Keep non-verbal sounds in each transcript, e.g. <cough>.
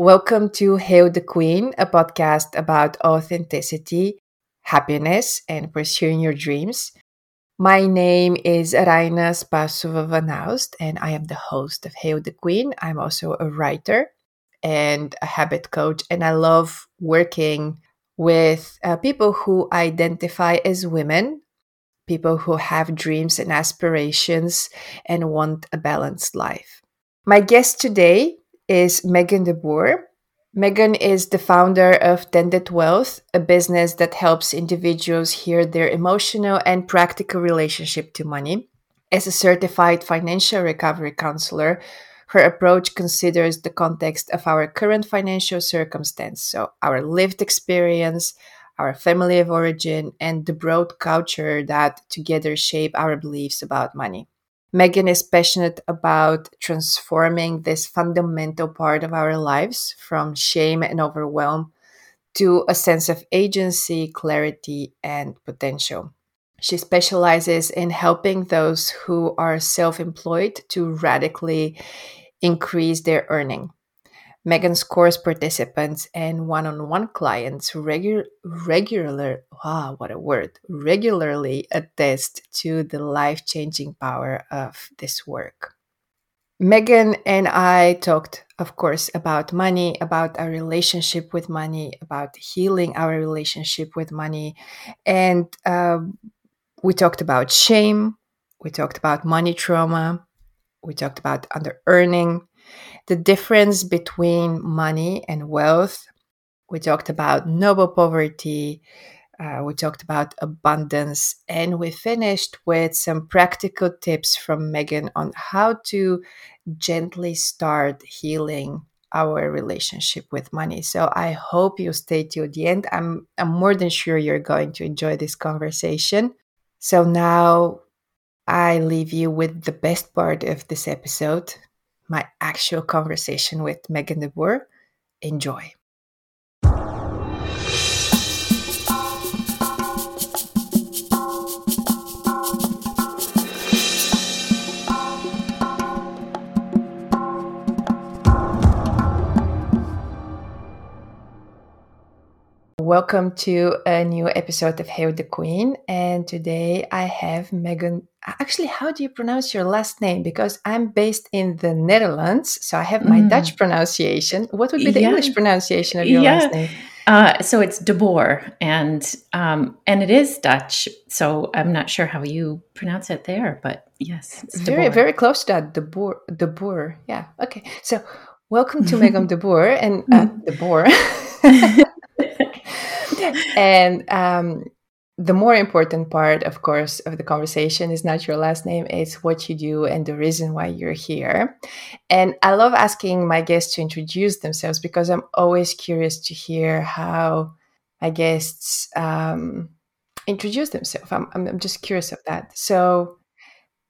Welcome to Hail the Queen, a podcast about authenticity, happiness, and pursuing your dreams. My name is Raina Spasova Van and I am the host of Hail the Queen. I'm also a writer and a habit coach, and I love working with uh, people who identify as women, people who have dreams and aspirations and want a balanced life. My guest today is Megan deBoer. Megan is the founder of Tended Wealth, a business that helps individuals heal their emotional and practical relationship to money. As a certified financial recovery counselor, her approach considers the context of our current financial circumstance, so our lived experience, our family of origin, and the broad culture that together shape our beliefs about money. Megan is passionate about transforming this fundamental part of our lives from shame and overwhelm to a sense of agency, clarity, and potential. She specializes in helping those who are self employed to radically increase their earning. Megan's course participants and one-on-one clients regu- regular wow what a word regularly attest to the life-changing power of this work. Megan and I talked of course about money, about our relationship with money, about healing our relationship with money and uh, we talked about shame, we talked about money trauma, we talked about under earning the difference between money and wealth. We talked about noble poverty. Uh, we talked about abundance. And we finished with some practical tips from Megan on how to gently start healing our relationship with money. So I hope you stay till the end. I'm, I'm more than sure you're going to enjoy this conversation. So now I leave you with the best part of this episode my actual conversation with Megan deBoer. Enjoy. Welcome to a new episode of Hail the Queen. And today I have Megan. Actually, how do you pronounce your last name? Because I'm based in the Netherlands, so I have my mm. Dutch pronunciation. What would be the yeah. English pronunciation of your yeah. last name? Uh, so it's De Boer, and um, and it is Dutch. So I'm not sure how you pronounce it there, but yes, it's very very close to that. De Boer, De Boer. Yeah. Okay. So welcome to <laughs> Megan De Boer and uh, <laughs> De Boer. <laughs> <laughs> and um, the more important part, of course, of the conversation is not your last name, it's what you do and the reason why you're here. And I love asking my guests to introduce themselves because I'm always curious to hear how my guests um, introduce themselves. I'm, I'm just curious of that. So,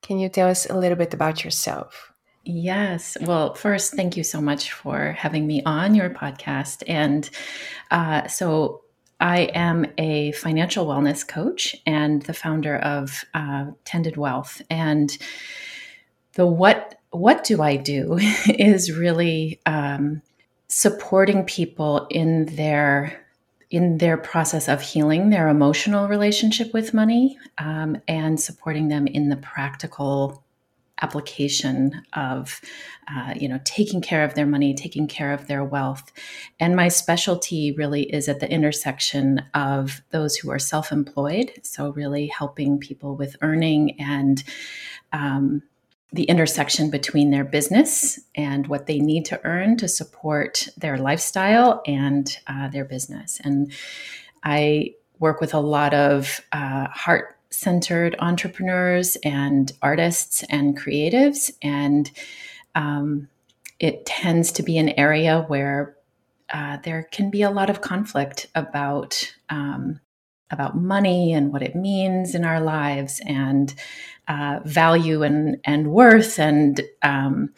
can you tell us a little bit about yourself? Yes. Well, first, thank you so much for having me on your podcast. And uh, so, I am a financial wellness coach and the founder of uh, Tended Wealth. And the what what do I do <laughs> is really um, supporting people in their in their process of healing their emotional relationship with money um, and supporting them in the practical application of uh, you know taking care of their money taking care of their wealth. And my specialty really is at the intersection of those who are self-employed so really helping people with earning and um, the intersection between their business and what they need to earn to support their lifestyle and uh, their business. And i work with a lot of uh, heart centered entrepreneurs and artists and creatives. And um, it tends to be an area where uh, there can be a lot of conflict about um, about money and what it means in our lives and uh, value and and worth and um,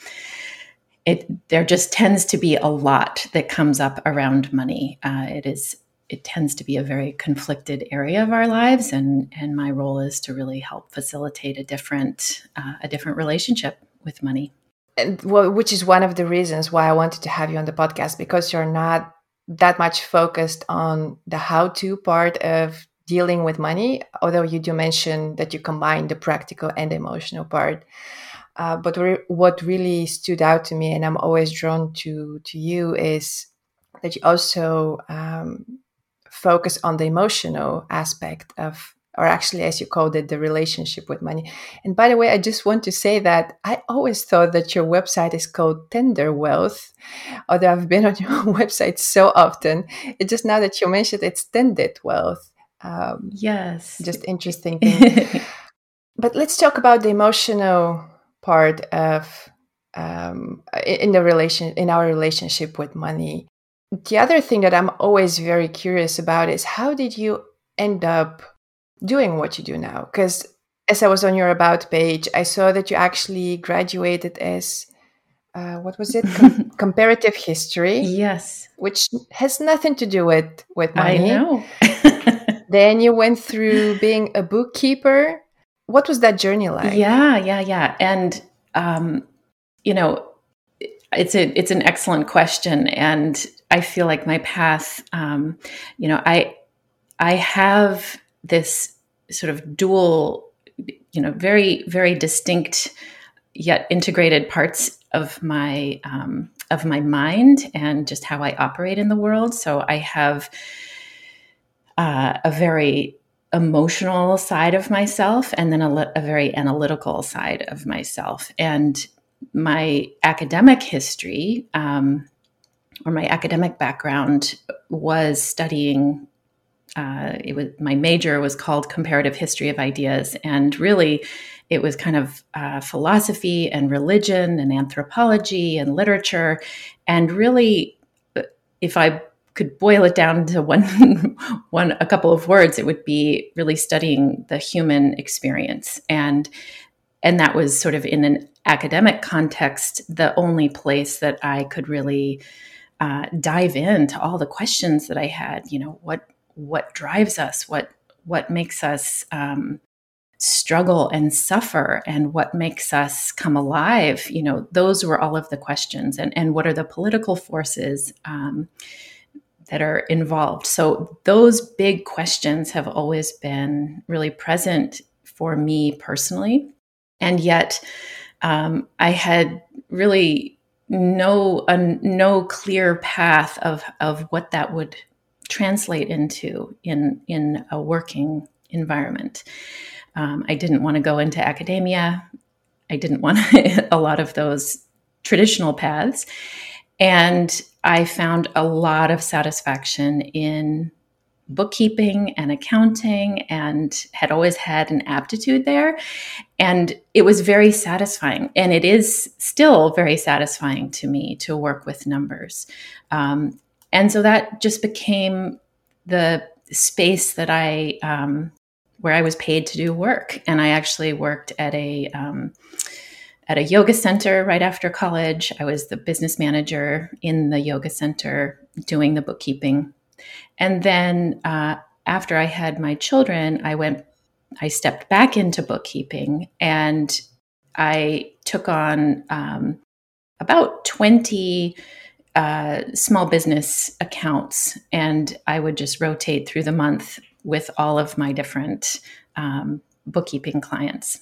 it there just tends to be a lot that comes up around money. Uh, it is it tends to be a very conflicted area of our lives and and my role is to really help facilitate a different uh, a different relationship with money and well, which is one of the reasons why I wanted to have you on the podcast because you're not that much focused on the how-to part of dealing with money, although you do mention that you combine the practical and emotional part. Uh, but re- what really stood out to me, and I'm always drawn to to you, is that you also um, focus on the emotional aspect of or actually as you called it the relationship with money. And by the way i just want to say that i always thought that your website is called tender wealth although i've been on <laughs> your website so often. It's just now that you mentioned it's tended wealth. Um, yes. just interesting <laughs> but let's talk about the emotional part of um, in the relation in our relationship with money the other thing that i'm always very curious about is how did you end up doing what you do now? Because as I was on your about page, I saw that you actually graduated as uh, what was it? Com- <laughs> comparative history. Yes, which has nothing to do with with money. I know. <laughs> then you went through being a bookkeeper. What was that journey like? Yeah, yeah, yeah. And um, you know, it's a it's an excellent question, and I feel like my path. Um, you know, I I have this sort of dual, you know, very very distinct yet integrated parts of my um, of my mind and just how I operate in the world. So I have uh, a very emotional side of myself and then a, a, very analytical side of myself. And my academic history um, or my academic background was studying uh, it was my major was called comparative history of ideas. And really it was kind of uh, philosophy and religion and anthropology and literature. And really uh, if i could boil it down to one <laughs> one a couple of words it would be really studying the human experience. And and that was sort of in an academic context the only place that i could really uh, dive into all the questions that i had you know what what drives us, what what makes us um, struggle and suffer, and what makes us come alive. You know, those were all of the questions, and and what are the political forces um, that are involved. So those big questions have always been really present for me personally, and yet um, I had really no a, no clear path of of what that would translate into in in a working environment. Um, I didn't want to go into academia. I didn't want <laughs> a lot of those traditional paths, and I found a lot of satisfaction in bookkeeping and accounting and had always had an aptitude there and it was very satisfying and it is still very satisfying to me to work with numbers um, and so that just became the space that I, um, where I was paid to do work. And I actually worked at a, um, at a yoga center right after college. I was the business manager in the yoga center doing the bookkeeping. And then uh, after I had my children, I went, I stepped back into bookkeeping and I took on um, about 20 uh, small business accounts, and I would just rotate through the month with all of my different um, bookkeeping clients.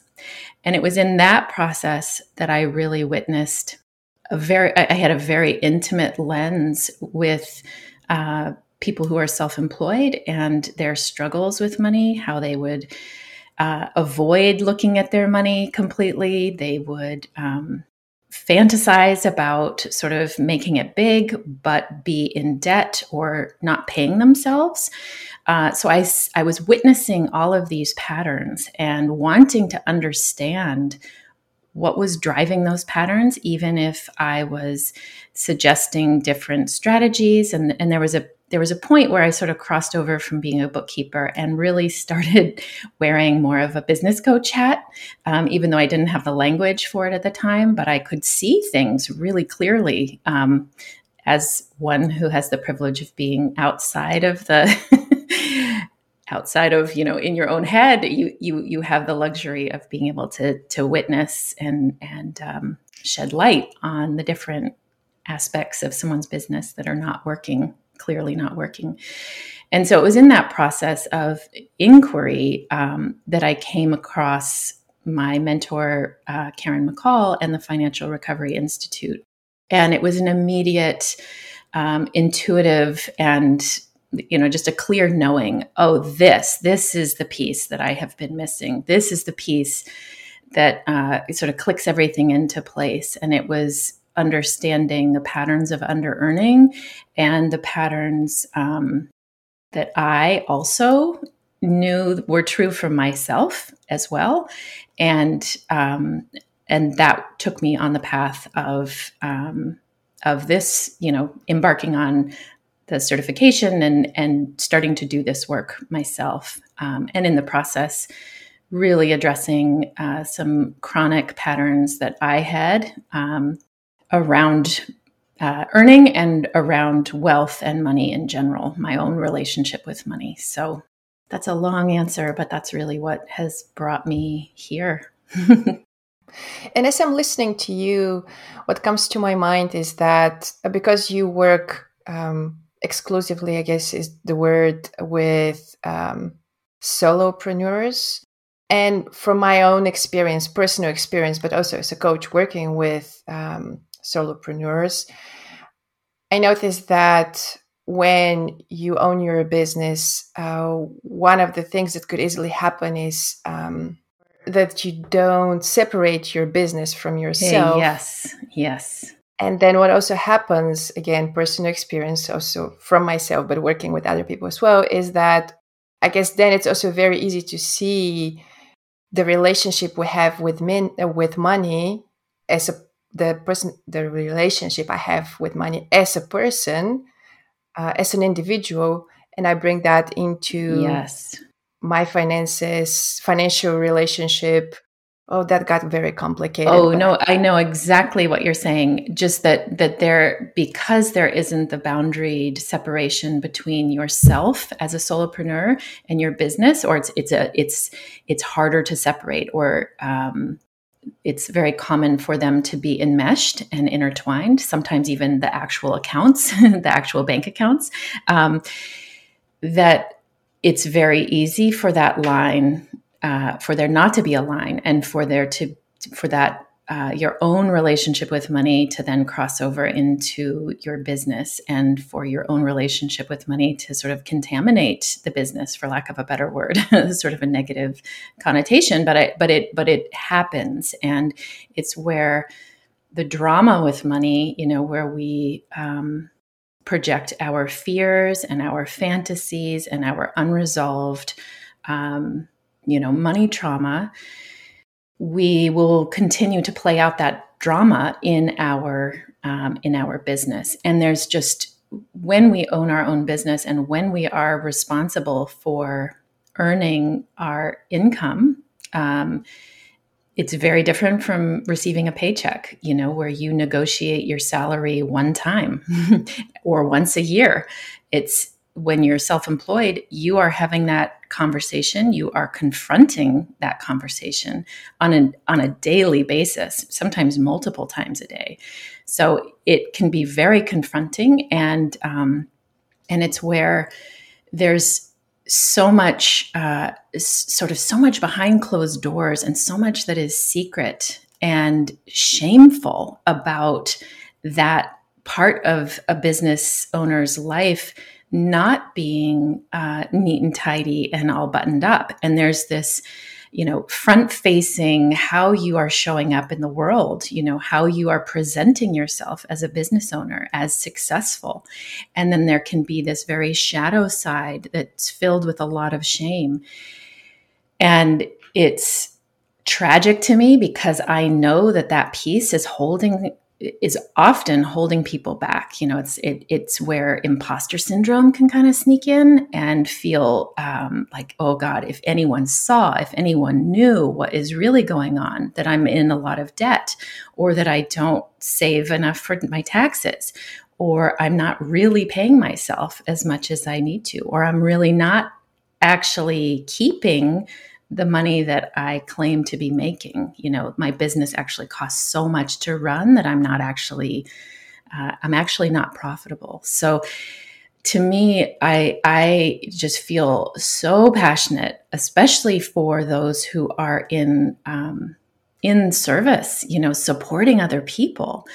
And it was in that process that I really witnessed a very, I had a very intimate lens with uh, people who are self employed and their struggles with money, how they would uh, avoid looking at their money completely. They would um, fantasize about sort of making it big, but be in debt or not paying themselves. Uh, so I, I was witnessing all of these patterns and wanting to understand what was driving those patterns, even if I was suggesting different strategies. And, and there was a there was a point where I sort of crossed over from being a bookkeeper and really <laughs> started wearing more of a business coach hat, um, even though I didn't have the language for it at the time, but I could see things really clearly um, as one who has the privilege of being outside of the. <laughs> outside of you know in your own head you you you have the luxury of being able to to witness and and um, shed light on the different aspects of someone's business that are not working, clearly not working. And so it was in that process of inquiry um, that I came across my mentor, uh, Karen McCall, and the Financial Recovery Institute. And it was an immediate, um, intuitive, and you know, just a clear knowing oh, this, this is the piece that I have been missing. This is the piece that uh, sort of clicks everything into place. And it was understanding the patterns of under earning and the patterns um, that I also knew were true for myself as well, and um, and that took me on the path of um, of this, you know, embarking on the certification and and starting to do this work myself, um, and in the process, really addressing uh, some chronic patterns that I had um, around uh, earning and around wealth and money in general, my own relationship with money. So that's a long answer, but that's really what has brought me here. <laughs> and as I'm listening to you, what comes to my mind is that because you work um, exclusively, I guess is the word, with um, solopreneurs. And from my own experience, personal experience, but also as a coach working with um, solopreneurs, I noticed that when you own your business, uh, one of the things that could easily happen is um, that you don't separate your business from yourself. Yes, yes. And then what also happens, again, personal experience also from myself, but working with other people as well, is that I guess then it's also very easy to see the relationship we have with min- uh, with money as a the person the relationship i have with money as a person uh, as an individual and i bring that into yes. my finances financial relationship. Oh that got very complicated oh no i know exactly what you're saying. Just that that there because there isn't the boundaried separation between yourself as a solopreneur and your business or it's it's a it's it's harder to separate or um, it's very common for them to be enmeshed and intertwined, sometimes even the actual accounts, <laughs> the actual bank accounts, um, that it's very easy for that line, uh, for there not to be a line and for there to, for that uh, your own relationship with money to then cross over into your business and for your own relationship with money to sort of contaminate the business for lack of a better word <laughs> sort of a negative connotation. But it but it but it happens. And it's where the drama with money you know where we um, project our fears and our fantasies and our unresolved um, you know money trauma we will continue to play out that drama in our um, in our business. And there's just when we own our own business and when we are responsible for earning our income um, it's very different from receiving a paycheck you know where you negotiate your salary one time <laughs> or once a year. It's when you're self-employed you are having that conversation you are confronting that conversation on a on a daily basis sometimes multiple times a day. So it can be very confronting and um, and it's where there's so much uh, sort of so much behind closed doors and so much that is secret and shameful about that part of a business owner's life not being uh, neat and tidy and all buttoned up. And there's this, you know, front facing how you are showing up in the world, you know, how you are presenting yourself as a business owner, as successful. And then there can be this very shadow side that's filled with a lot of shame. And it's tragic to me because I know that that piece is holding is often holding people back. You know, it's it, it's where imposter syndrome can kind of sneak in and feel um, like, oh God, if anyone saw, if anyone knew what is really going on, that I'm in a lot of debt, or that I don't save enough for my taxes, or I'm not really paying myself as much as I need to, or I'm really not actually keeping the money that I claim to be making. You know, my business actually costs so much to run that I'm not actually, uh, I'm actually not profitable. So, to me, I I just feel so passionate, especially for those who are in um, in service, you know, supporting other people.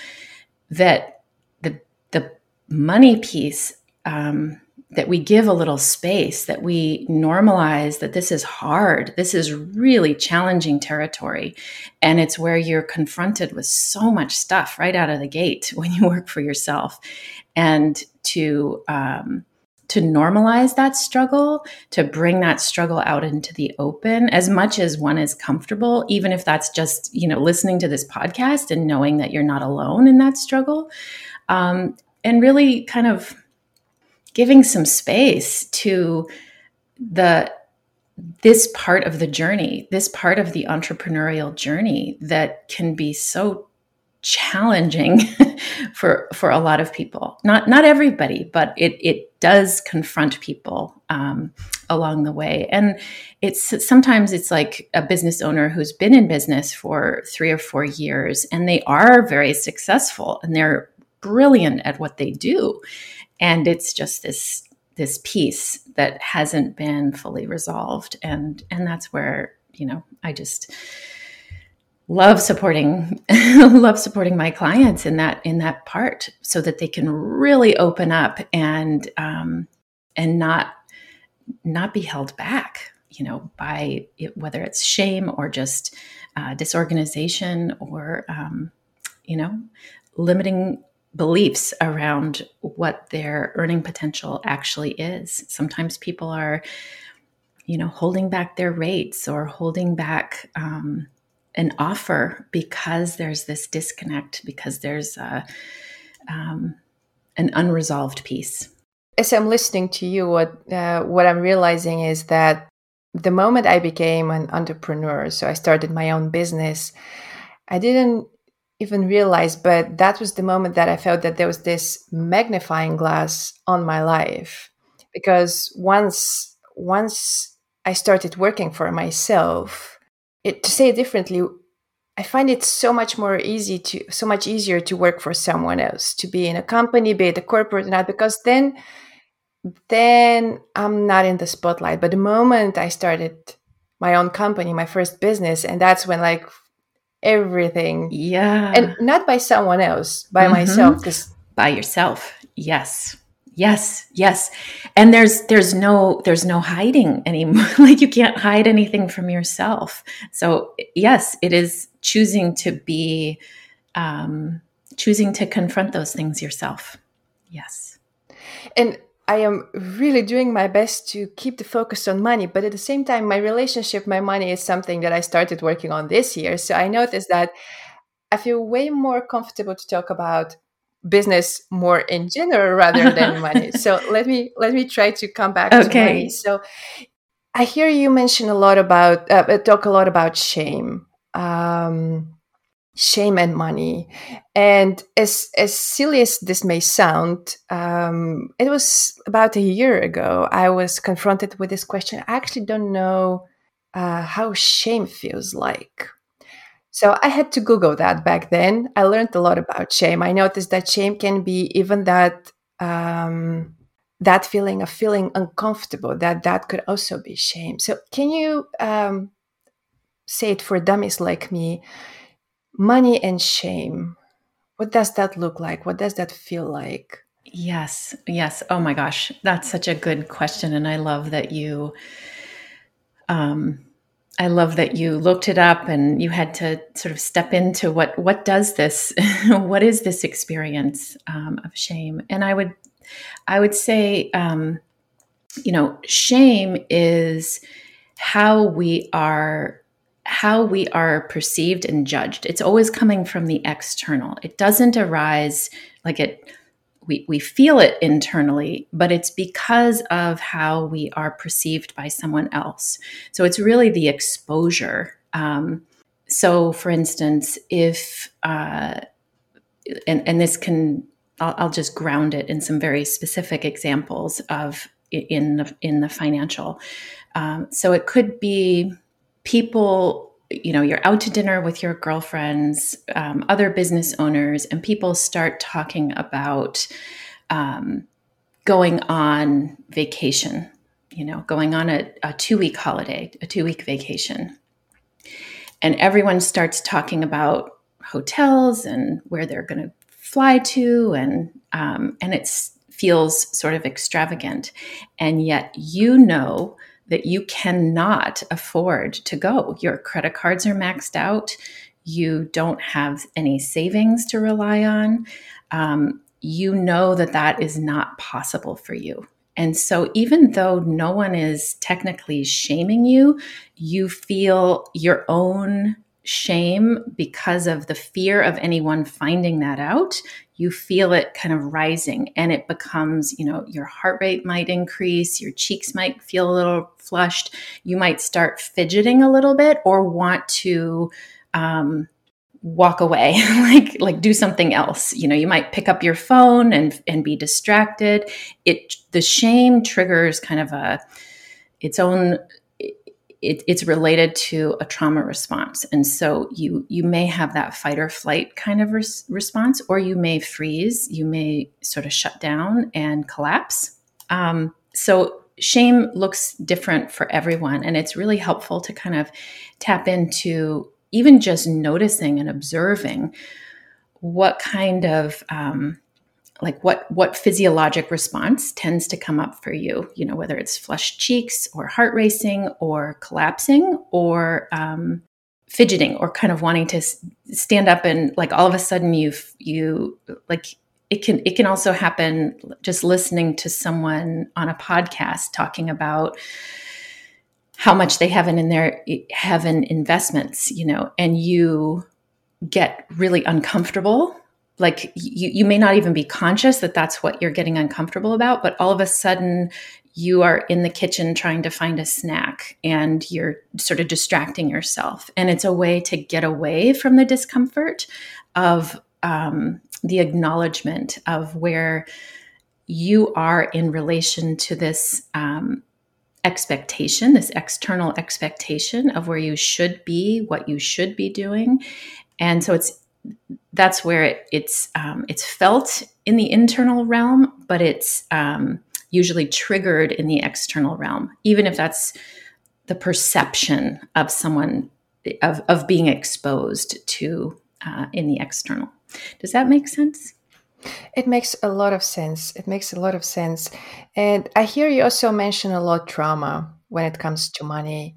That the the money piece um, that we give a little space, that we normalize that this is hard, this is really challenging territory. And it's where you're confronted with so much stuff right out of the gate <laughs> when you work for yourself. And to, um, to normalize that struggle, to bring that struggle out into the open as much as one is comfortable, even if that's just, you know, listening to this podcast and knowing that you're not alone in that struggle. Um, and really kind of giving some space to the this part of the journey, this part of the entrepreneurial journey that can be so challenging <laughs> for for a lot of people. Not not everybody, but it it does confront people um, along the way. And it's sometimes it's like a business owner who's been in business for three or four years, and they are very successful and they're brilliant at what they do and it's just this this piece that hasn't been fully resolved. And and that's where you know i just love supporting <laughs> love supporting my clients in that in that part so that they can really open up and um and not not be held back you know by it, whether it's shame or just uh, disorganization or um, you know limiting beliefs around what their earning potential actually is. Sometimes people are, you know, holding back their rates or holding back um, an offer because there's this disconnect, because there's a, um, an unresolved piece. As I'm listening to you, what uh, what I'm realizing is that the moment I became an entrepreneur, so I started my own business, I didn't even realize, but that was the moment that I felt that there was this magnifying glass on my life. Because once once I started working for myself, it to say it differently, I find it so much more easy to so much easier to work for someone else, to be in a company, be it a corporate or not, because then then I'm not in the spotlight. But the moment I started my own company, my first business, and that's when like everything. Yeah. And not by someone else, by mm-hmm. myself. Because by yourself. Yes. Yes, yes. And there's there's no there's no hiding anymore. <laughs> like you can't hide anything from yourself. So yes, it is choosing to be um choosing to confront those things yourself. Yes. And I am really doing my best to keep the focus on money, but at the same time, my relationship, my money is something that I started working on this year. So I noticed that I feel way more comfortable to talk about business more in general rather <laughs> than money. So let me let me try to come back okay. to money. So I hear you mention a lot about uh, talk a lot about shame. Um, shame and money. And as as silly as this may sound, um, it was about a year ago I was confronted with this question. I actually don't know uh, how shame feels like. So I had to Google that back then. I learned a lot about shame. I noticed that shame can be even that um, that feeling of feeling uncomfortable. That that could also be shame. So can you um, say it for dummies like me? Money and shame. What does that look like? What does that feel like? Yes yes. Oh my gosh that's such a good question and i love that you um i love that you looked it up and you had to sort of step into what what does this <laughs> what is this experience um, of shame? And i would i would say um you know shame is how we are how we are perceived and judged. It's always coming from the external. It doesn't arise like it we, we feel it internally, but it's because of how we are perceived by someone else. So it's really the exposure. Um, so, for instance, if, uh, and, and this can, I'll, I'll just ground it in some very specific examples of in the, in the financial. Um, so it could be people you know you're out to dinner with your girlfriends um, other business owners and people start talking about um, going on vacation you know going on a, a two week holiday a two week vacation. And everyone starts talking about hotels and where they're going to fly to and um, and it feels sort of extravagant. And yet you know that you cannot afford to go. Your credit cards are maxed out. You don't have any savings to rely on. Um, you know that that is not possible for you. And so, even though no one is technically shaming you, you feel your own shame because of the fear of anyone finding that out you feel it kind of rising and it becomes you know your heart rate might increase your cheeks might feel a little flushed you might start fidgeting a little bit or want to um, walk away <laughs> like like do something else. You know you might pick up your phone and and be distracted. It the shame triggers kind of a its own it, it's related to a trauma response. And so you you may have that fight or flight kind of res- response or you may freeze you may sort of shut down and collapse. Um, so shame looks different for everyone and it's really helpful to kind of tap into even just noticing and observing what kind of um, like what what physiologic response tends to come up for you you know whether it's flushed cheeks or heart racing or collapsing or um, fidgeting or kind of wanting to stand up and like all of a sudden you you like it can it can also happen just listening to someone on a podcast talking about how much they have in their have in investments you know and you get really uncomfortable like you, you may not even be conscious that that's what you're getting uncomfortable about but all of a sudden you are in the kitchen trying to find a snack and you're sort of distracting yourself and it's a way to get away from the discomfort of um, the acknowledgement of where you are in relation to this um, expectation, this external expectation of where you should be, what you should be doing. And so it's that's where it, it's um, it's felt in the internal realm, but it's um, usually triggered in the external realm, even if that's the perception of someone of, of being exposed to uh, in the external. Does that make sense? It makes a lot of sense. It makes a lot of sense. And I hear you also mention a lot trauma when it comes to money.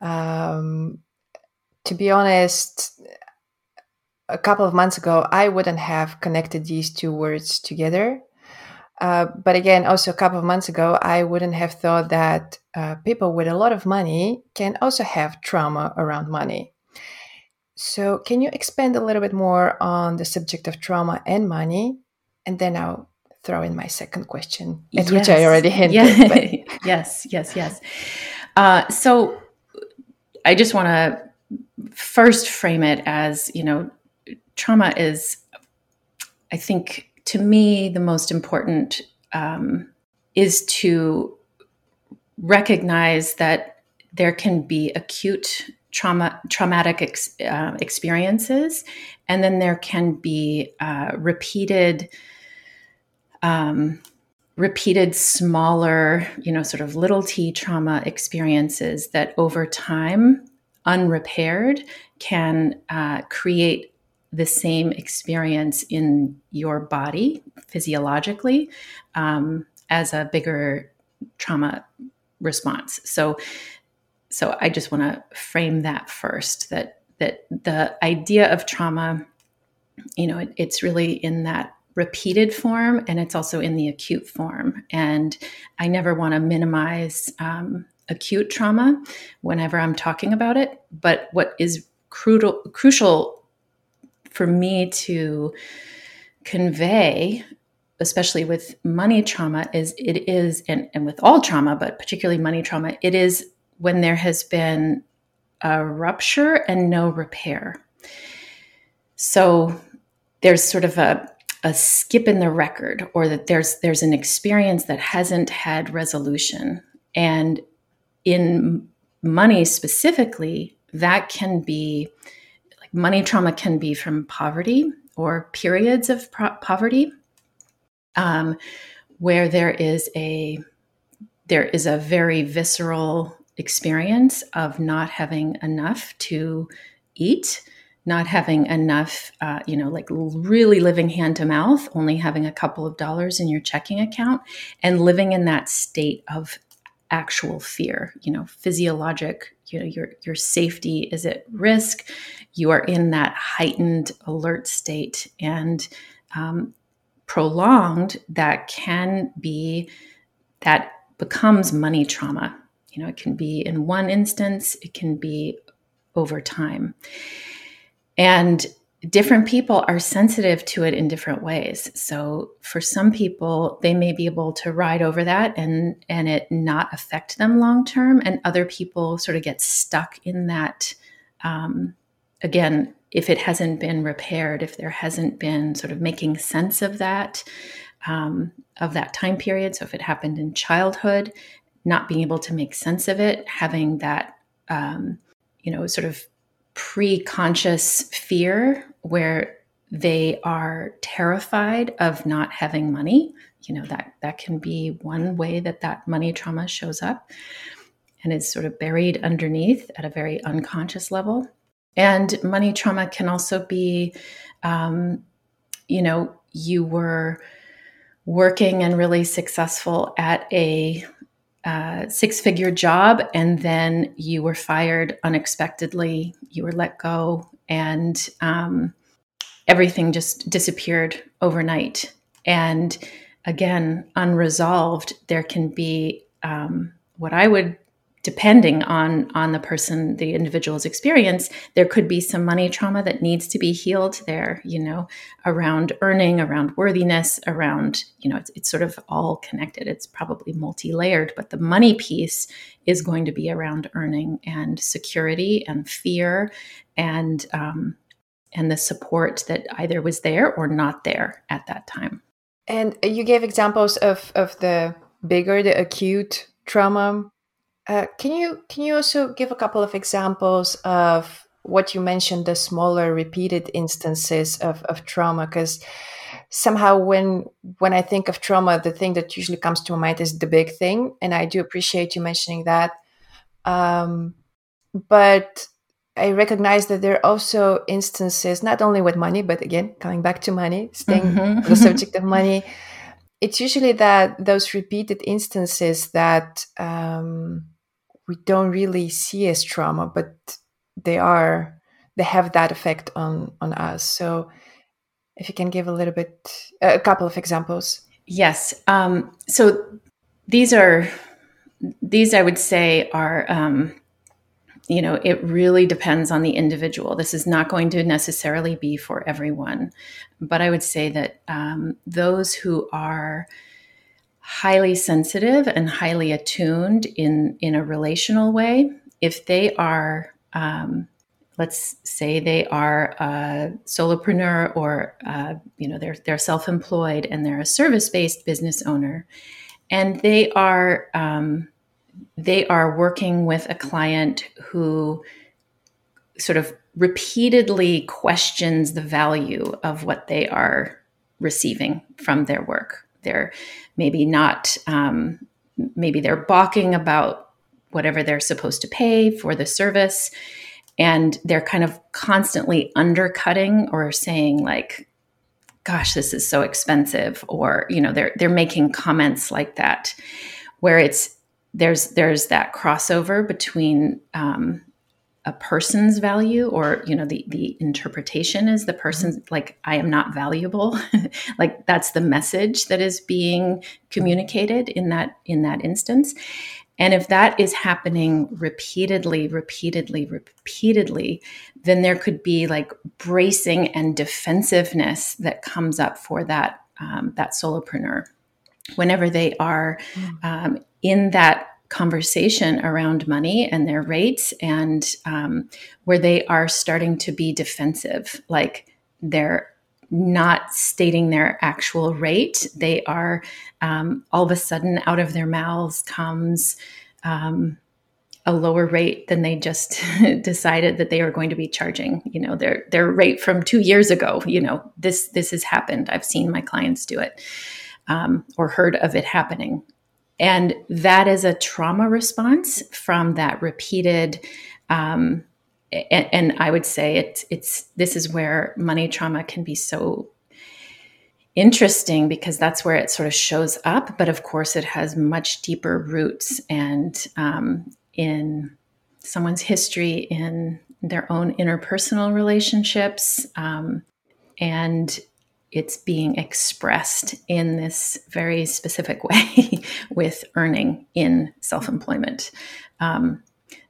Um, to be honest, a couple of months ago, I wouldn't have connected these two words together. Uh, but again, also a couple of months ago, I wouldn't have thought that uh, people with a lot of money can also have trauma around money. So, can you expand a little bit more on the subject of trauma and money? And then I'll throw in my second question, at yes. which I already <laughs> hinted. Yeah. <laughs> yes, yes, yes. Uh, so, I just want to first frame it as you know trauma is, I think, to me, the most important um, is to recognize that there can be acute trauma, traumatic ex, uh, experiences, and then there can be uh, repeated. Um, repeated smaller, you know, sort of little t trauma experiences that over time, unrepaired, can uh, create the same experience in your body physiologically um, as a bigger trauma response. So, so I just want to frame that first. That that the idea of trauma, you know, it, it's really in that repeated form, and it's also in the acute form. And I never want to minimize um, acute trauma whenever I'm talking about it. But what is crucial crucial for me to convey especially with money trauma is it is and, and with all trauma but particularly money trauma it is when there has been a rupture and no repair. So there's sort of a, a skip in the record or that there's there's an experience that hasn't had resolution. And in money specifically, that can be money trauma can be from poverty or periods of pro- poverty, um, where there is a there is a very visceral experience of not having enough to eat not having enough, uh, you know, like really living hand to mouth, only having a couple of dollars in your checking account, and living in that state of actual fear, you know, physiologic, you know, your your safety is at risk. You are in that heightened alert state, and um, prolonged. That can be that becomes money trauma. You know, it can be in one instance, it can be over time. And different people are sensitive to it in different ways. So for some people, they may be able to ride over that and and it not affect them long term, and other people sort of get stuck in that. Um, again, if it hasn't been repaired, if there hasn't been sort of making sense of that um, of that time period. So if it happened in childhood, not being able to make sense of it, having that um, you know sort of pre-conscious fear where they are terrified of not having money. You know that that can be one way that that money trauma shows up and is sort of buried underneath at a very unconscious level. And money trauma can also be um, you know you were working and really successful at a uh, six figure job and then you were fired unexpectedly, you were let go, and um, everything just disappeared overnight. And again, unresolved, there can be um, what I would depending on on the person the individual's experience there could be some money trauma that needs to be healed there you know around earning around worthiness around you know it's, it's sort of all connected. It's probably multi-layered but the money piece is going to be around earning and security and fear and um, and the support that either was there or not there at that time. And you gave examples of of the bigger the acute trauma uh, can you can you also give a couple of examples of what you mentioned, the smaller repeated instances of, of trauma? Because somehow when when I think of trauma, the thing that usually comes to my mind is the big thing, and I do appreciate you mentioning that. Um, but I recognize that there are also instances, not only with money, but again, coming back to money, staying mm-hmm. the subject of money, it's usually that those repeated instances that um, we don't really see as trauma, but they are they have that effect on on us. So if you can give a little bit a couple of examples. Yes. Um, so these are these I would say are um, you know it really depends on the individual. This is not going to necessarily be for everyone, but I would say that um, those who are highly sensitive and highly attuned in in a relational way. If they are um, let's say they are a solopreneur or uh, you know they're they're self-employed and they're a service-based business owner and they are um, they are working with a client who sort of repeatedly questions the value of what they are receiving from their work they're maybe not, um, maybe they're balking about whatever they're supposed to pay for the service. And they're kind of constantly undercutting or saying, like, gosh, this is so expensive. Or, you know, they're, they're making comments like that where it's, there's there's that crossover between um, a person's value or you know the the interpretation is the mm-hmm. person's like i am not valuable <laughs> like that's the message that is being communicated in that in that instance and if that is happening repeatedly repeatedly repeatedly then there could be like bracing and defensiveness that comes up for that um, that solopreneur whenever they are mm. um, in that conversation around money and their rates and um, where they are starting to be defensive like they're not stating their actual rate. They are um, all of a sudden out of their mouths comes um, a lower rate than they just <laughs> decided that they were going to be charging. You know their their rate from two years ago you know this this has happened. I've seen my clients do it um, or heard of it happening and that is a trauma response from that repeated um, and, and, I would say it's it's this is where money trauma can be so interesting because that's where it sort of shows up. But of course, it has much deeper roots and um, in someone's history, in their own interpersonal relationships, um, and it's being expressed in this very specific <laughs> way with earning in self employment. Um,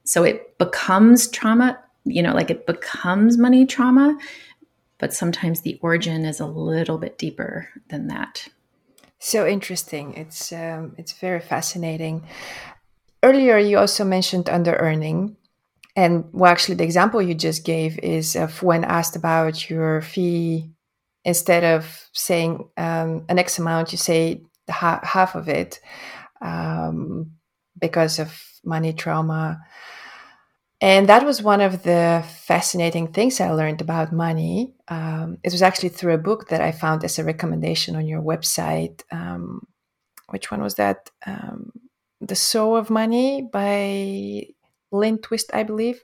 so it becomes trauma you know, like it becomes money trauma, but sometimes the origin is a little bit deeper than that. So interesting. It's um, it's very fascinating. Earlier, you also mentioned under earning, and well, actually, the example you just gave is of when asked about your fee, instead of saying um, an X amount, you say ha- half of it um, because of money trauma. And that was one of the fascinating things I learned about money. Um, it was actually through a book that I found as a recommendation on your website. Um, which one was that? Um, the Soul of Money by Lynn Twist, I believe.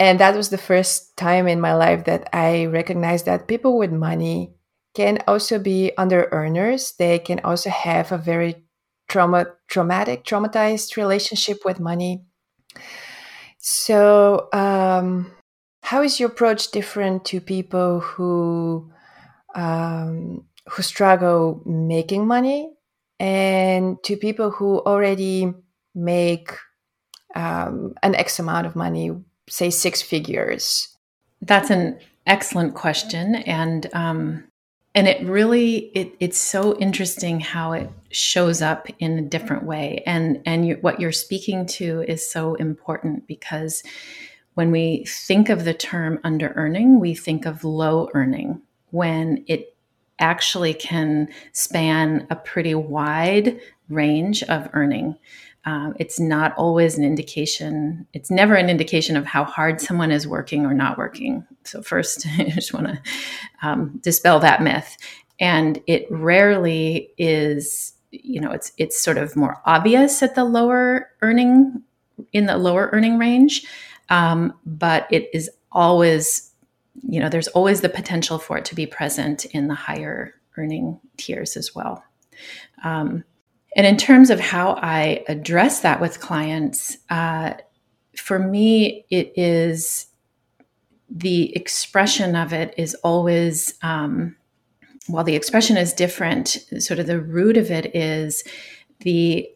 And that was the first time in my life that I recognized that people with money can also be under earners. They can also have a very trauma, traumatic, traumatized relationship with money so, um, how is your approach different to people who um, who struggle making money, and to people who already make um, an X amount of money, say six figures? That's an excellent question, and um, and it really it, it's so interesting how it shows up in a different way and and you, what you're speaking to is so important because when we think of the term under earning we think of low earning when it actually can span a pretty wide range of earning um, it's not always an indication it's never an indication of how hard someone is working or not working. So first <laughs> i just want to um, dispel that myth. And it rarely is you know it's it's sort of more obvious at the lower earning in the lower earning range. Um, but it is always you know there's always the potential for it to be present in the higher earning tiers as well. Um, and in terms of how I address that with clients, uh, for me, it is the expression of it is always, um, while the expression is different, sort of the root of it is the,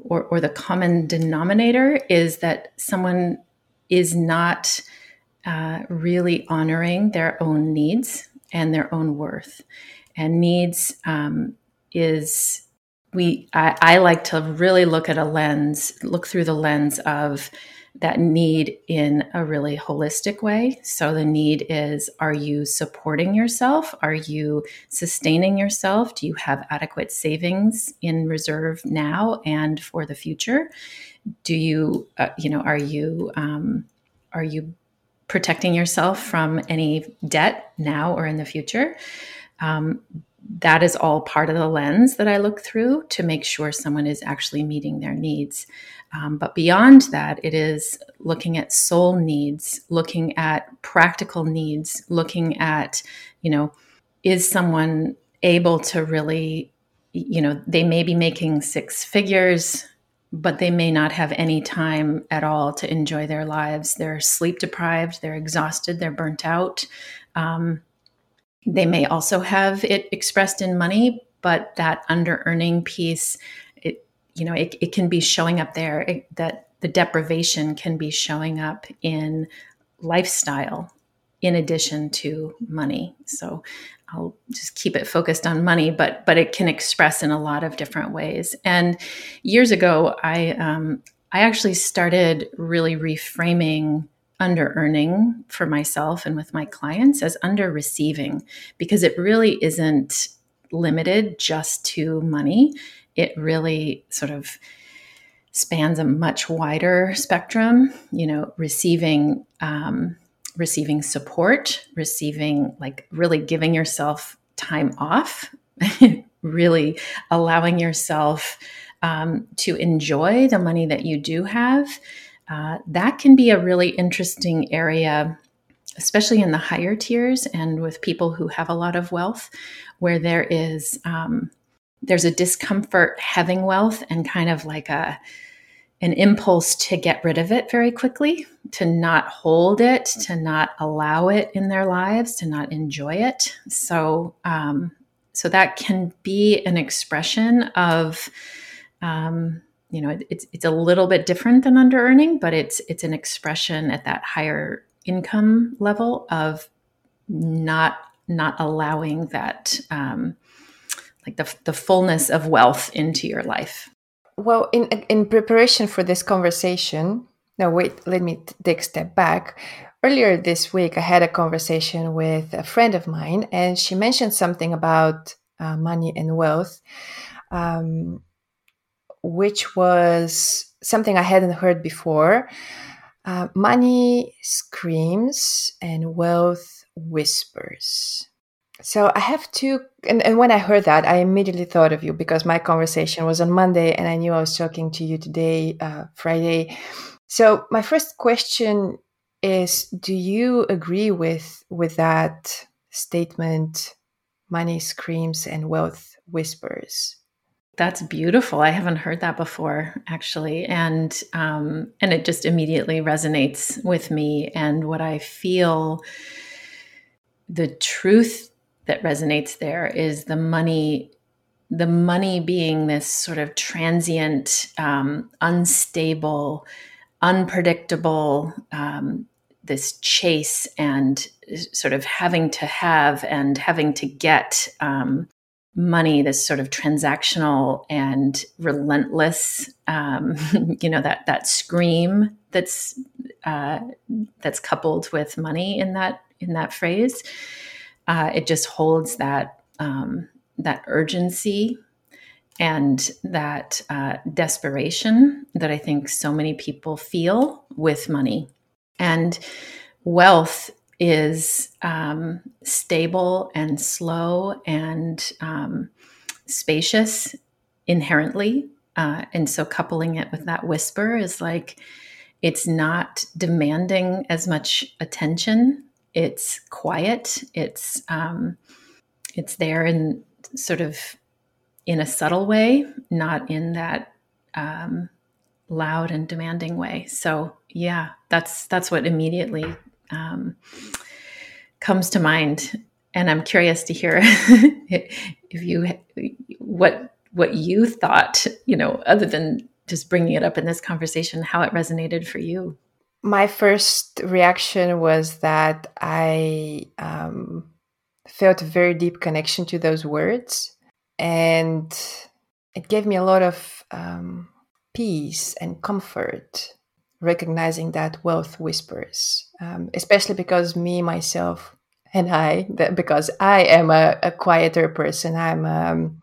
or, or the common denominator is that someone is not uh, really honoring their own needs and their own worth. And needs um, is we I, I, like to really look at a lens look through the lens of that need in a really holistic way. So the need is are you supporting yourself? Are you sustaining yourself? Do you have adequate savings in reserve now and for the future? Do you uh, you know are you um, are you protecting yourself from any debt now or in the future? Um, that is all part of the lens that I look through to make sure someone is actually meeting their needs. Um, but beyond that, it is looking at soul needs, looking at practical needs, looking at, you know, is someone able to really, you know, they may be making six figures, but they may not have any time at all to enjoy their lives. They're sleep deprived, they're exhausted, they're burnt out. Um, they may also have it expressed in money, but that under earning piece, it you know it, it can be showing up there. It, that the deprivation can be showing up in lifestyle in addition to money. So I'll just keep it focused on money, but but it can express in a lot of different ways. And years ago, I um, I actually started really reframing under earning for myself and with my clients as under receiving because it really isn't limited just to money. It really sort of spans a much wider spectrum. You know, receiving um, receiving support, receiving like really giving yourself time off, <laughs> really allowing yourself um, to enjoy the money that you do have. Uh, that can be a really interesting area especially in the higher tiers and with people who have a lot of wealth, where there is um, there's a discomfort having wealth and kind of like a an impulse to get rid of it very quickly, to not hold it, to not allow it in their lives, to not enjoy it. So, um, so that can be an expression of, um, you know, it's it's a little bit different than under earning, but it's it's an expression at that higher income level of not not allowing that um, like the, the fullness of wealth into your life. Well in in preparation for this conversation no wait let me take a step back. Earlier this week i had a conversation with a friend of mine and she mentioned something about uh, money and wealth. Um, which was something i hadn't heard before uh, money screams and wealth whispers. So I have two, and, and when I heard that, I immediately thought of you because my conversation was on Monday and I knew I was talking to you today, uh, Friday. So my first question is do you agree with with that statement money screams and wealth whispers that's beautiful. I haven't heard that before, actually, and um, and it just immediately resonates with me and what I feel. The truth that resonates there is the money, the money being this sort of transient, um, unstable, unpredictable, um, this chase and sort of having to have and having to get um, money this sort of transactional and relentless um, <laughs> you know that that scream that's uh, that's coupled with money in that in that phrase uh, it just holds that um, that urgency and that uh, desperation that i think so many people feel with money. And wealth is um, stable and slow and um, spacious inherently. Uh, and so coupling it with that whisper is like it's not demanding as much attention. It's quiet. It's um, it's there in sort of in a subtle way, not in that um, loud and demanding way. So yeah, that's that's what immediately um, comes to mind. And I'm curious to hear <laughs> if you what what you thought, you know, other than just bringing it up in this conversation, how it resonated for you. My first reaction was that I um, felt a very deep connection to those words, and it gave me a lot of um, peace and comfort recognizing that wealth whispers, um, especially because me, myself, and I, because I am a, a quieter person, I'm, um,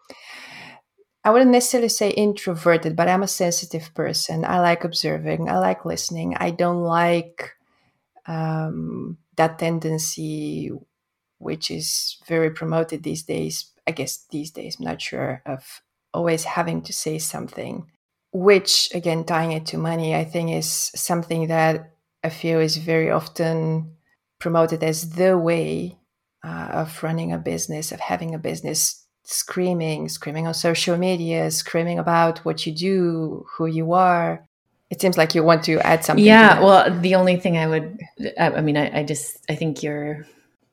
I wouldn't necessarily say introverted, but I'm a sensitive person. I like observing, I like listening. I don't like um, that tendency, which is very promoted these days. I guess these days, I'm not sure, of always having to say something which again tying it to money i think is something that i feel is very often promoted as the way uh, of running a business of having a business screaming screaming on social media screaming about what you do who you are. It seems like you want to add something yeah well the only thing i would i, mean I, I just i think you're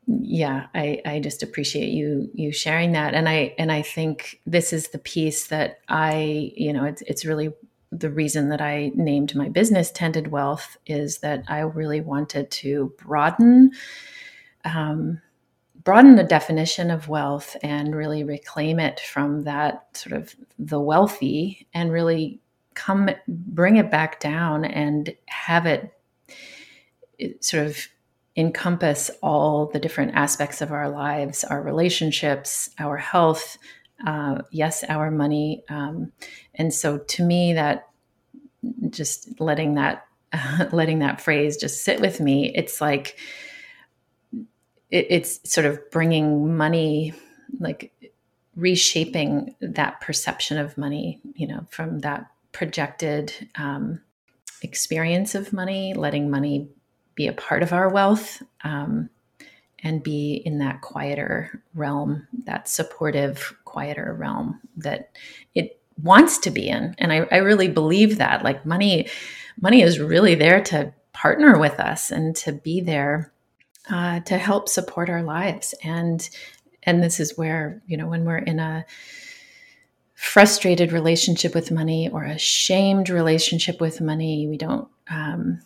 yeah i i just appreciate you you sharing that. And i and i think this is the piece that i you know it's it's really the reason that i named my business tended wealth is that i really wanted to broaden um, broaden the definition of wealth and really reclaim it from that sort of the wealthy and really come bring it back down and have it, it sort of encompass all the different aspects of our lives our relationships our health uh, yes our money. Um, and so to me that just letting that uh, <laughs> letting that phrase just sit with me it's like it, it's sort of bringing money like reshaping that perception of money you know from that projected um, experience of money letting money be a part of our wealth um, and be in that quieter realm that supportive quieter realm that it wants to be in. And I, I really believe that like money money is really there to partner with us and to be there uh, to help support our lives. And and this is where you know when we're in a frustrated relationship with money or a shamed relationship with money we don't um,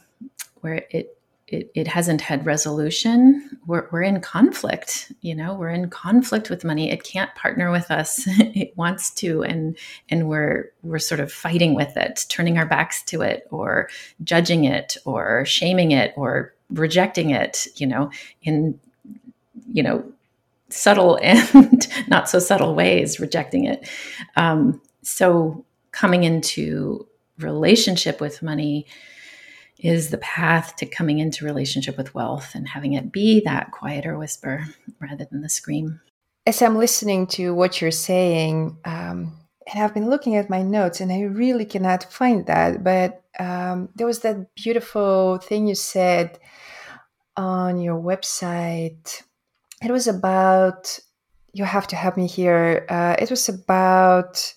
where it it, it hasn't had resolution. We're, we're in conflict you know we're in conflict with money. It can't partner with us. <laughs> It wants to and and we're we're sort of fighting with it turning our backs to it or judging it or shaming it or rejecting it you know in you know subtle <laughs> and not so subtle ways rejecting it. Um, so coming into relationship with money is the path to coming into relationship with wealth and having it be that quieter whisper rather than the scream. As I'm listening to what you're saying, um, and I've been looking at my notes and I really cannot find that, but um, there was that beautiful thing you said on your website. It was about, you have to help me here. Uh, it was about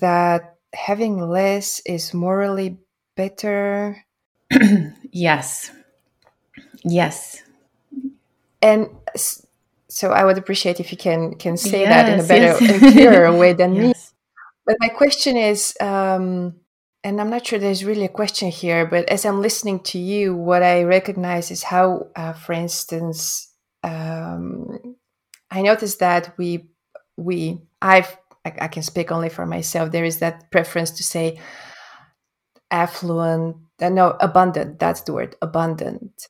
that having less is morally better? <clears throat> yes. Yes. And so I would appreciate if you can can say yes, that in a better yes. and clearer <laughs> way than yes. me. But my question is, um, and I'm not sure there's really a question here, but as I'm listening to you, what I recognize is how, uh, for instance, um, I noticed that we we I've I, I can speak only for myself. There is that preference to say, affluent uh, no abundant that's the word abundant.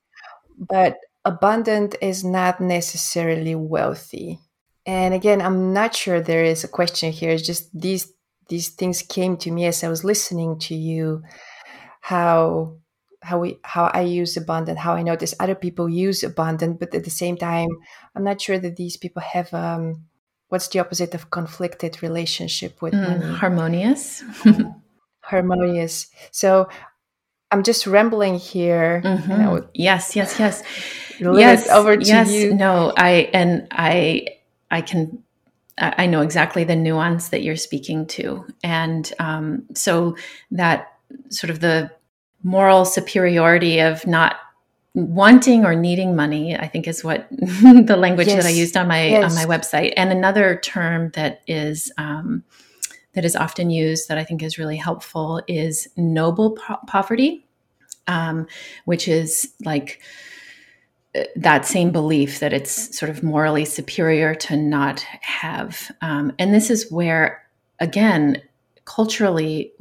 But abundant is not necessarily wealthy. And again i'm not sure there is a question here it's just these these things came to me as i was listening to you how how we how i use abundant how i notice other people use abundant but at the same time i'm not sure that these people have um what's the opposite of conflicted relationship with mm, money. harmonious harmonious. So I'm just rambling here. Mm-hmm. You know, yes, yes, yes. yes, over to yes, you. No, I and I I can I know exactly the nuance that you're speaking to, and um, so that sort of the moral superiority of not wanting or needing money i think is what <laughs> the language yes. that i used on my yes. on my website and another term that is um, that is often used that I think is really helpful is noble po- poverty, um, which is like uh, that same belief that it's sort of morally superior to not have. Um, and this is where, again, culturally,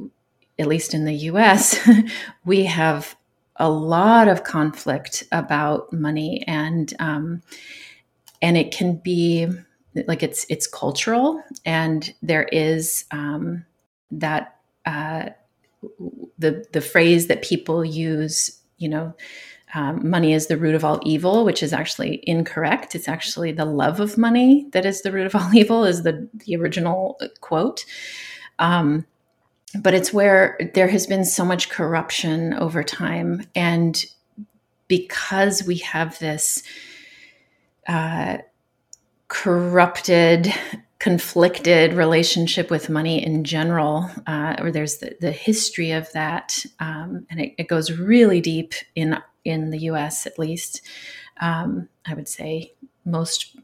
at least in the US, <laughs> we have a lot of conflict about money and um, and it can be like it's it's cultural and there is um, that uh, the the phrase that people use you know um, money is the root of all evil which is actually incorrect. It's actually the love of money that is the root of all <laughs> evil is the the original quote. Um, but it's where there has been so much corruption over time and because we have this uh, corrupted, conflicted relationship with money in general, uh, or there's the, the, history of that, um, and it, it, goes really deep in in the U.S. at least. Um, I would say most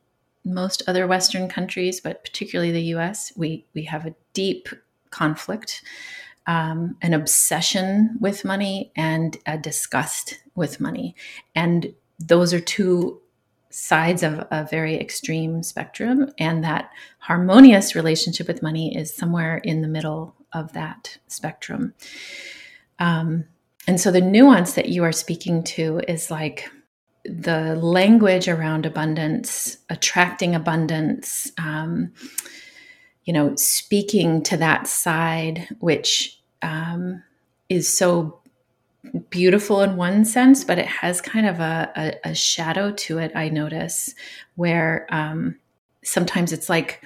most other Western countries, but particularly the U.S., we we have a deep conflict. Um, an obsession with money and a disgust with money. And those are two sides of a very extreme spectrum, and that harmonious relationship with money is somewhere in the middle of that spectrum. Um, and so the nuance that you are speaking to is like the language around abundance, attracting abundance, um, you know, speaking to that side, which um, is so beautiful in one sense, but it has kind of a, a, a shadow to it, I notice, where um, sometimes it's like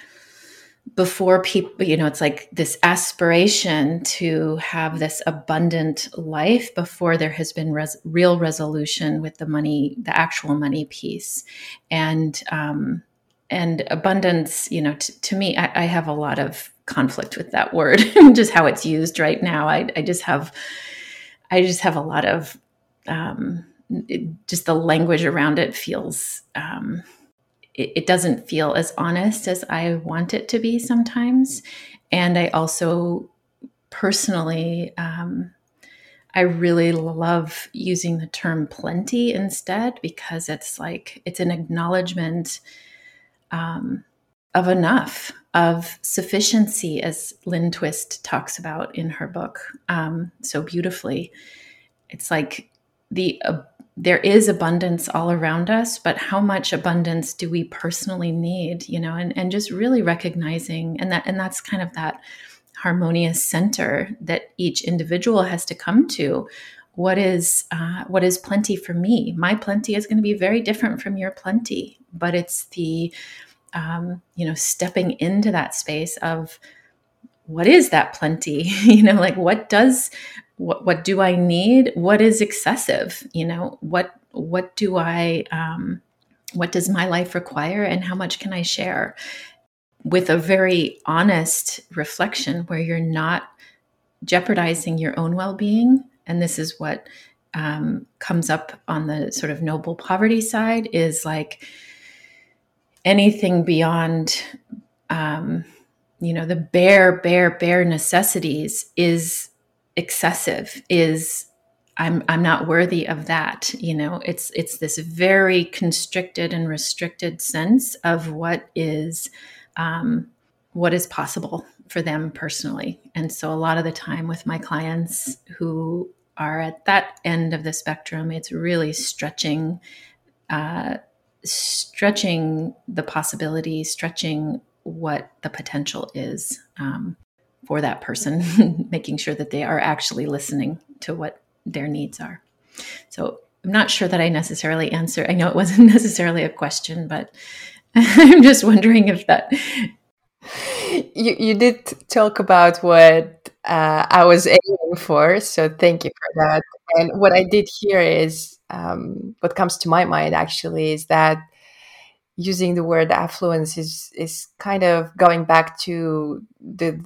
before people, you know, it's like this aspiration to have this abundant life before there has been res- real resolution with the money, the actual money piece. And, um, and abundance, you know, t- to me, I, I have a lot of conflict with that word, <laughs> just how it's used right now. I, I just have, I just have a lot of um, it, just the language around it feels um, it, it, doesn't feel as honest as I want it to be sometimes, and I also personally um, I really love using the term plenty instead because it's like it's an acknowledgement um, of enough of sufficiency, as Lynn Twist talks about in her book um, so beautifully. It's like the uh, there is abundance all around us, but how much abundance do we personally need? You know, and and just really recognizing and that and that's kind of that harmonious center that each individual has to come to. What is uh, what is plenty for me? My plenty is going to be very different from your plenty, but it's the um, you know, stepping into that space of what is that plenty? <laughs> you know, like what does what what do I need? What is excessive? You know, what what do I um, what does my life require, and how much can I share? With a very honest reflection, where you're not jeopardizing your own well being, and this is what um, comes up on the sort of noble poverty side is like anything beyond um, you know the bare bare bare necessities is excessive is i'm i'm not worthy of that you know? It's it's this very constricted and restricted sense of what is um, what is possible for them personally. And so a lot of the time with my clients who are at that end of the spectrum it's really stretching uh, stretching the possibility, stretching what the potential is um, for that person, <laughs> making sure that they are actually listening to what their needs are. So I'm not sure that I necessarily answer. I know it wasn't <laughs> necessarily a question, but <laughs> I'm just wondering if that. You, you did talk about what uh, I was aiming for, so thank you for that. And what I did here is um, what comes to my mind actually is that using the word affluence is is kind of going back to the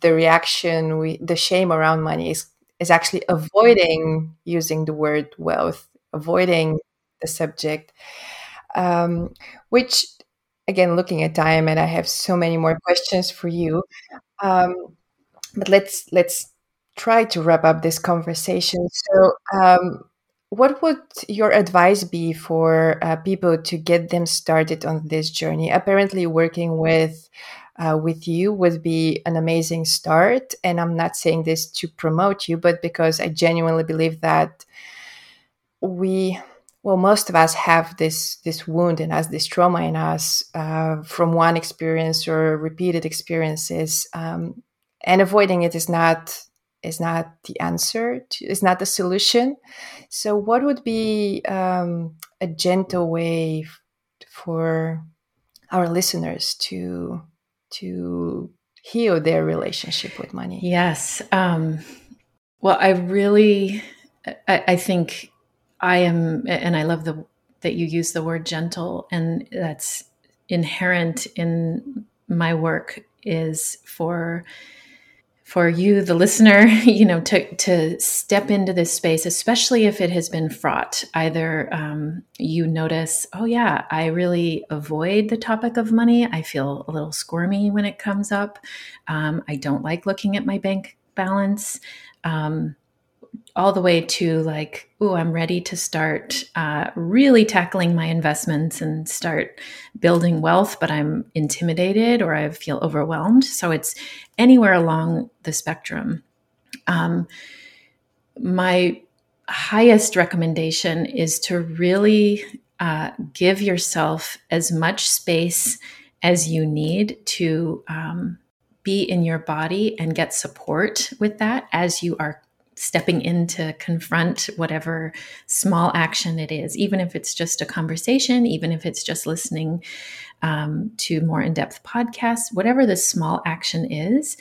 the reaction we the shame around money is is actually avoiding using the word wealth avoiding the subject um, which again looking at time and i have so many more questions for you. Um, but let's let's try to wrap up this conversation so um, what would your advice be for uh, people to get them started on this journey? Apparently, working with uh, with you would be an amazing start. And I'm not saying this to promote you, but because I genuinely believe that we, well, most of us have this this wound in us, this trauma in us uh, from one experience or repeated experiences, um, and avoiding it is not is not the answer to, is not the solution. So what would be um, a gentle way for our listeners to to heal their relationship with money? Yes um, well i really I, I think i am and i love the that you use the word gentle and that's inherent in my work is for for you, the listener, <laughs> you know, to to step into this space, especially if it has been fraught. Either um, you notice, oh yeah, I really avoid the topic of money. I feel a little squirmy when it comes up. Um, I don't like looking at my bank balance. Um, all the way to like, oh, I'm ready to start uh, really tackling my investments and start building wealth, but I'm intimidated or I feel overwhelmed. So it's anywhere along the spectrum. Um, my highest recommendation is to really uh, give yourself as much space as you need to um, be in your body and get support with that as you are stepping in to confront whatever small action it is, even if it's just a conversation, even if it's just listening um, to more in depth podcasts, whatever the small action is,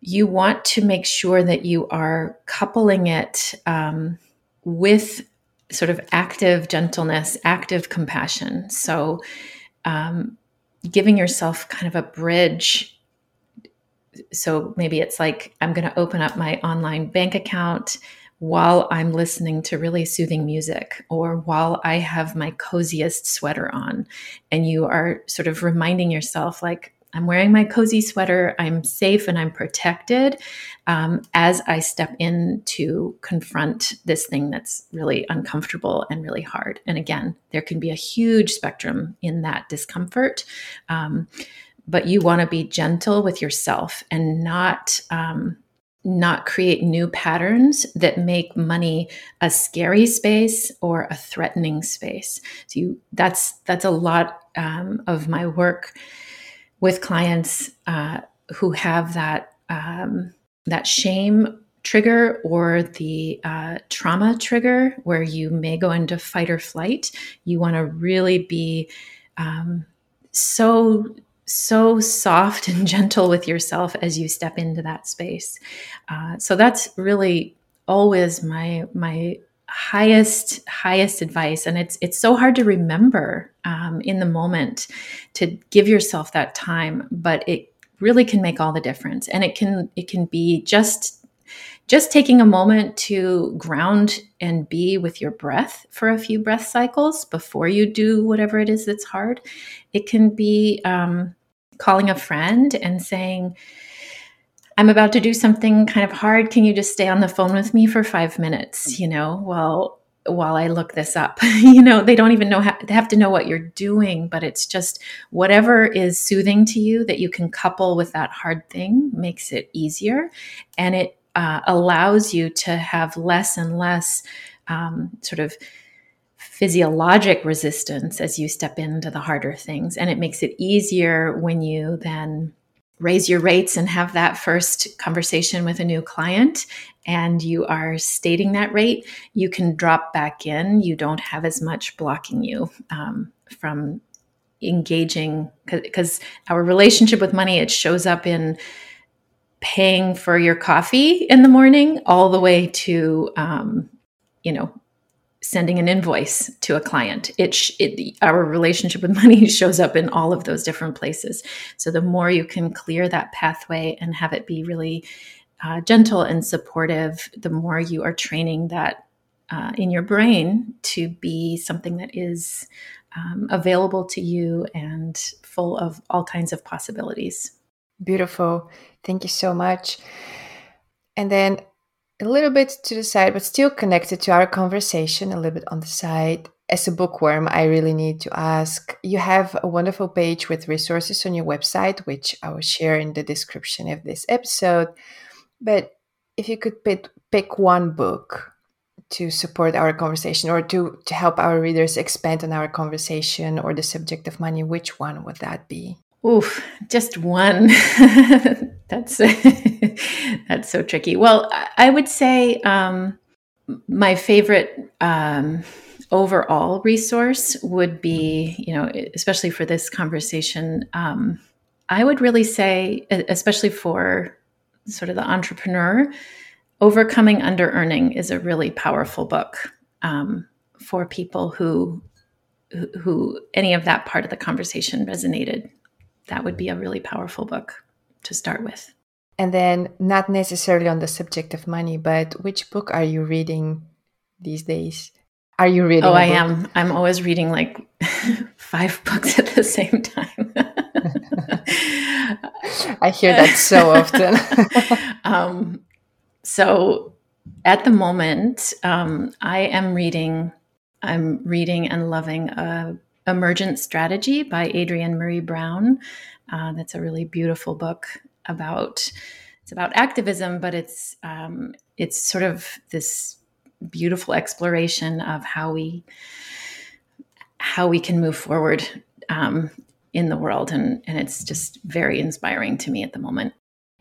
you want to make sure that you are coupling it um, with sort of active gentleness, active compassion. So, um, giving yourself kind of a bridge. So maybe it's like, I'm going to open up my online bank account while I'm listening to really soothing music or while I have my coziest sweater on. And you are sort of reminding yourself, like, I'm wearing my cozy sweater. I'm safe and I'm protected um, as I step in to confront this thing that's really uncomfortable and really hard. And again, there can be a huge spectrum in that discomfort. Um, but you want to be gentle with yourself and not um, not create new patterns that make money a scary space or a threatening space. So you that's that's a lot um, of my work with clients uh, who have that um, that shame trigger or the uh, trauma trigger where you may go into fight or flight you want to really be um, so so soft <laughs> and gentle with yourself as you step into that space. Uh, so that's really always my my highest highest advice. And it's it's so hard to remember um, in the moment to give yourself that time but it really can make all the difference. And it can it can be just just taking a moment to ground and be with your breath for a few breath cycles before you do whatever it is that's hard. It can be um, calling a friend and saying I'm about to do something kind of hard. Can you just stay on the phone with me for five minutes? You know, well, while I look this up. <laughs> you know, they don't even know how they have to know what you're doing, but it's just whatever is soothing to you that you can couple with that hard thing makes it easier. And it uh, allows you to have less and less um, sort of physiologic resistance as you step into the harder things. And it makes it easier when you then raise your rates and have that first conversation with a new client and you are stating that rate, you can drop back in. You don't have as much blocking you um, from engaging because our relationship with money it shows up in paying for your coffee in the morning all the way to um, you know sending an invoice to a client. It, it, our relationship with <laughs> money shows up in all of those different places. So the more you can clear that pathway and have it be really uh, gentle and supportive, the more you are training that uh, in your brain to be something that is um, available to you and full of all kinds of possibilities. Beautiful. Thank you so much. And then a little bit to the side, but still connected to our conversation, a little bit on the side. As a bookworm, I really need to ask you have a wonderful page with resources on your website, which I will share in the description of this episode. But if you could pick, one book to support our conversation or to, to help our readers expand on our conversation or the subject of money, which one would that be? Oof, just one. <laughs> that's <laughs> that's so tricky. Well, I would say um, my favorite um, overall resource would be, you know, especially for this conversation. Um, I would really say, especially for sort of the entrepreneur, overcoming under earning is a really powerful book um, for people who who any of that part of the conversation resonated that would be a really powerful book to start with. And then, not necessarily on the subject of money, but which book are you reading these days? Are you reading? Oh, I am. I'm always reading like <laughs> five books at the same time. <laughs> I hear that so often. <laughs> um, so, at the moment, um, I am reading. I'm reading and loving a Emergent Strategy by Adrienne Maree Brown. Uh, that's a really beautiful book about it's about activism, but it's um, it's sort of this beautiful exploration of how we how we can move forward um, in the world, and and it's just very inspiring to me at the moment.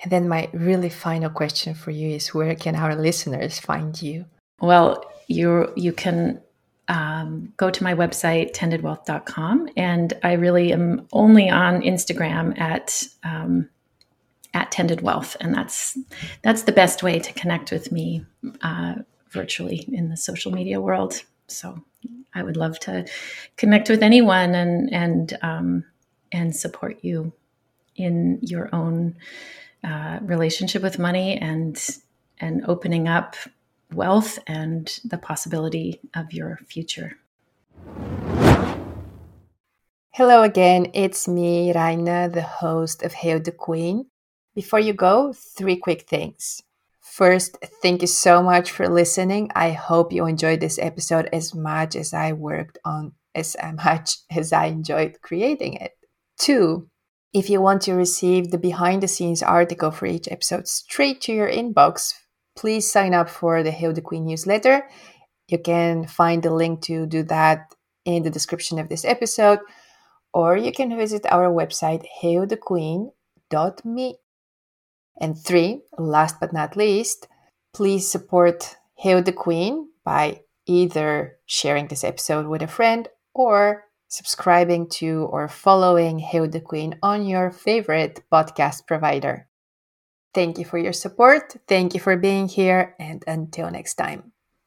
And then my really final question for you is where can our listeners find you? Well, you you can um, go to my website tendedwealth.com and i really am only on instagram at um, at tended wealth and that's that's the best way to connect with me uh, virtually in the social media world. So i would love to connect with anyone and and um, and support you in your own uh, relationship with money and and opening up wealth and the possibility of your future. Hello again, it's me, Raina, the host of Hail the Queen. Before you go, three quick things. First, thank you so much for listening. I hope you enjoyed this episode as much as I worked on as <laughs> much as I enjoyed creating it. Two, if you want to receive the behind the scenes article for each episode straight to your inbox, please sign up for the Hail the Queen newsletter. You can find the link to do that in the description of this episode, or you can visit our website, hailthequeen.me. And three, last but not least, please support Hail the Queen by either sharing this episode with a friend or subscribing to or following Hail the Queen on your favorite podcast provider. Thank you for your support. Thank you for being here. And until next time.